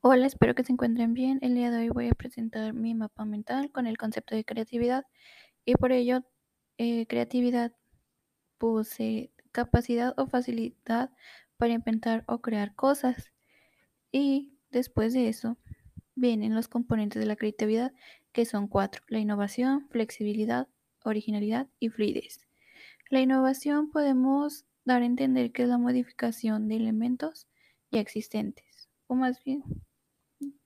Hola, espero que se encuentren bien. El día de hoy voy a presentar mi mapa mental con el concepto de creatividad y por ello eh, creatividad puse capacidad o facilidad para inventar o crear cosas y después de eso vienen los componentes de la creatividad que son cuatro, la innovación, flexibilidad, originalidad y fluidez. La innovación podemos dar a entender que es la modificación de elementos ya existentes o más bien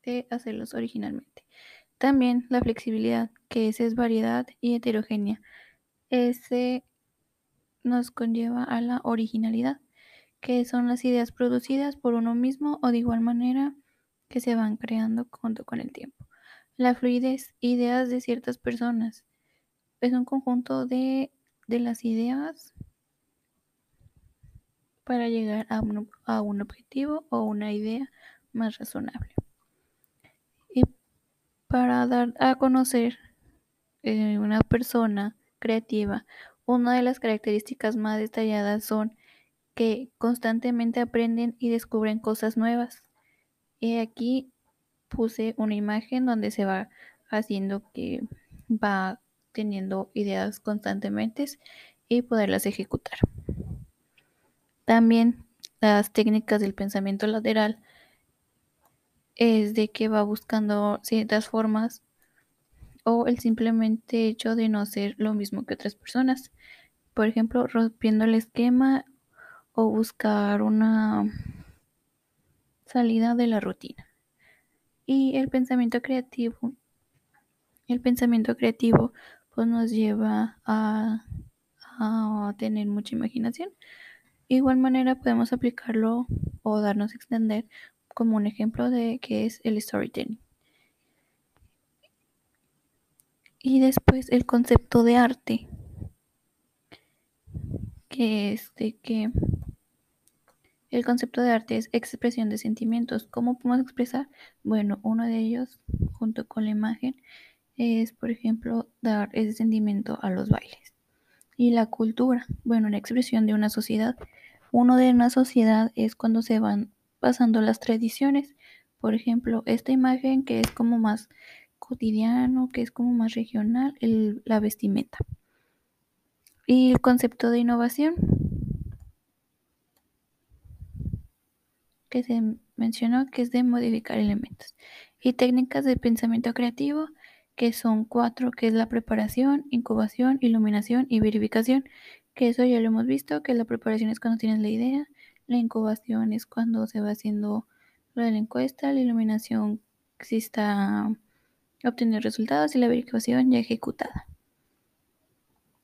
de hacerlos originalmente. También la flexibilidad, que esa es variedad y heterogénea. Ese nos conlleva a la originalidad, que son las ideas producidas por uno mismo o de igual manera que se van creando junto con el tiempo. La fluidez, ideas de ciertas personas. Es un conjunto de, de las ideas para llegar a un, a un objetivo o una idea más razonable para dar a conocer eh, una persona creativa, una de las características más detalladas son que constantemente aprenden y descubren cosas nuevas. Y aquí puse una imagen donde se va haciendo que va teniendo ideas constantemente y poderlas ejecutar. También las técnicas del pensamiento lateral es de que va buscando ciertas formas o el simplemente hecho de no ser lo mismo que otras personas. Por ejemplo, rompiendo el esquema o buscar una salida de la rutina. Y el pensamiento creativo, el pensamiento creativo pues nos lleva a, a tener mucha imaginación. Igual manera podemos aplicarlo o darnos a extender como un ejemplo de qué es el storytelling. Y después el concepto de arte, que es que el concepto de arte es expresión de sentimientos. ¿Cómo podemos expresar? Bueno, uno de ellos, junto con la imagen, es, por ejemplo, dar ese sentimiento a los bailes. Y la cultura, bueno, la expresión de una sociedad. Uno de una sociedad es cuando se van pasando las tradiciones. Por ejemplo, esta imagen que es como más cotidiano, que es como más regional, la vestimenta. Y el concepto de innovación, que se mencionó que es de modificar elementos. Y técnicas de pensamiento creativo, que son cuatro, que es la preparación, incubación, iluminación y verificación, que eso ya lo hemos visto, que la preparación es cuando tienes la idea, la incubación es cuando se va haciendo lo de la encuesta, la iluminación si está obteniendo resultados y la verificación ya ejecutada.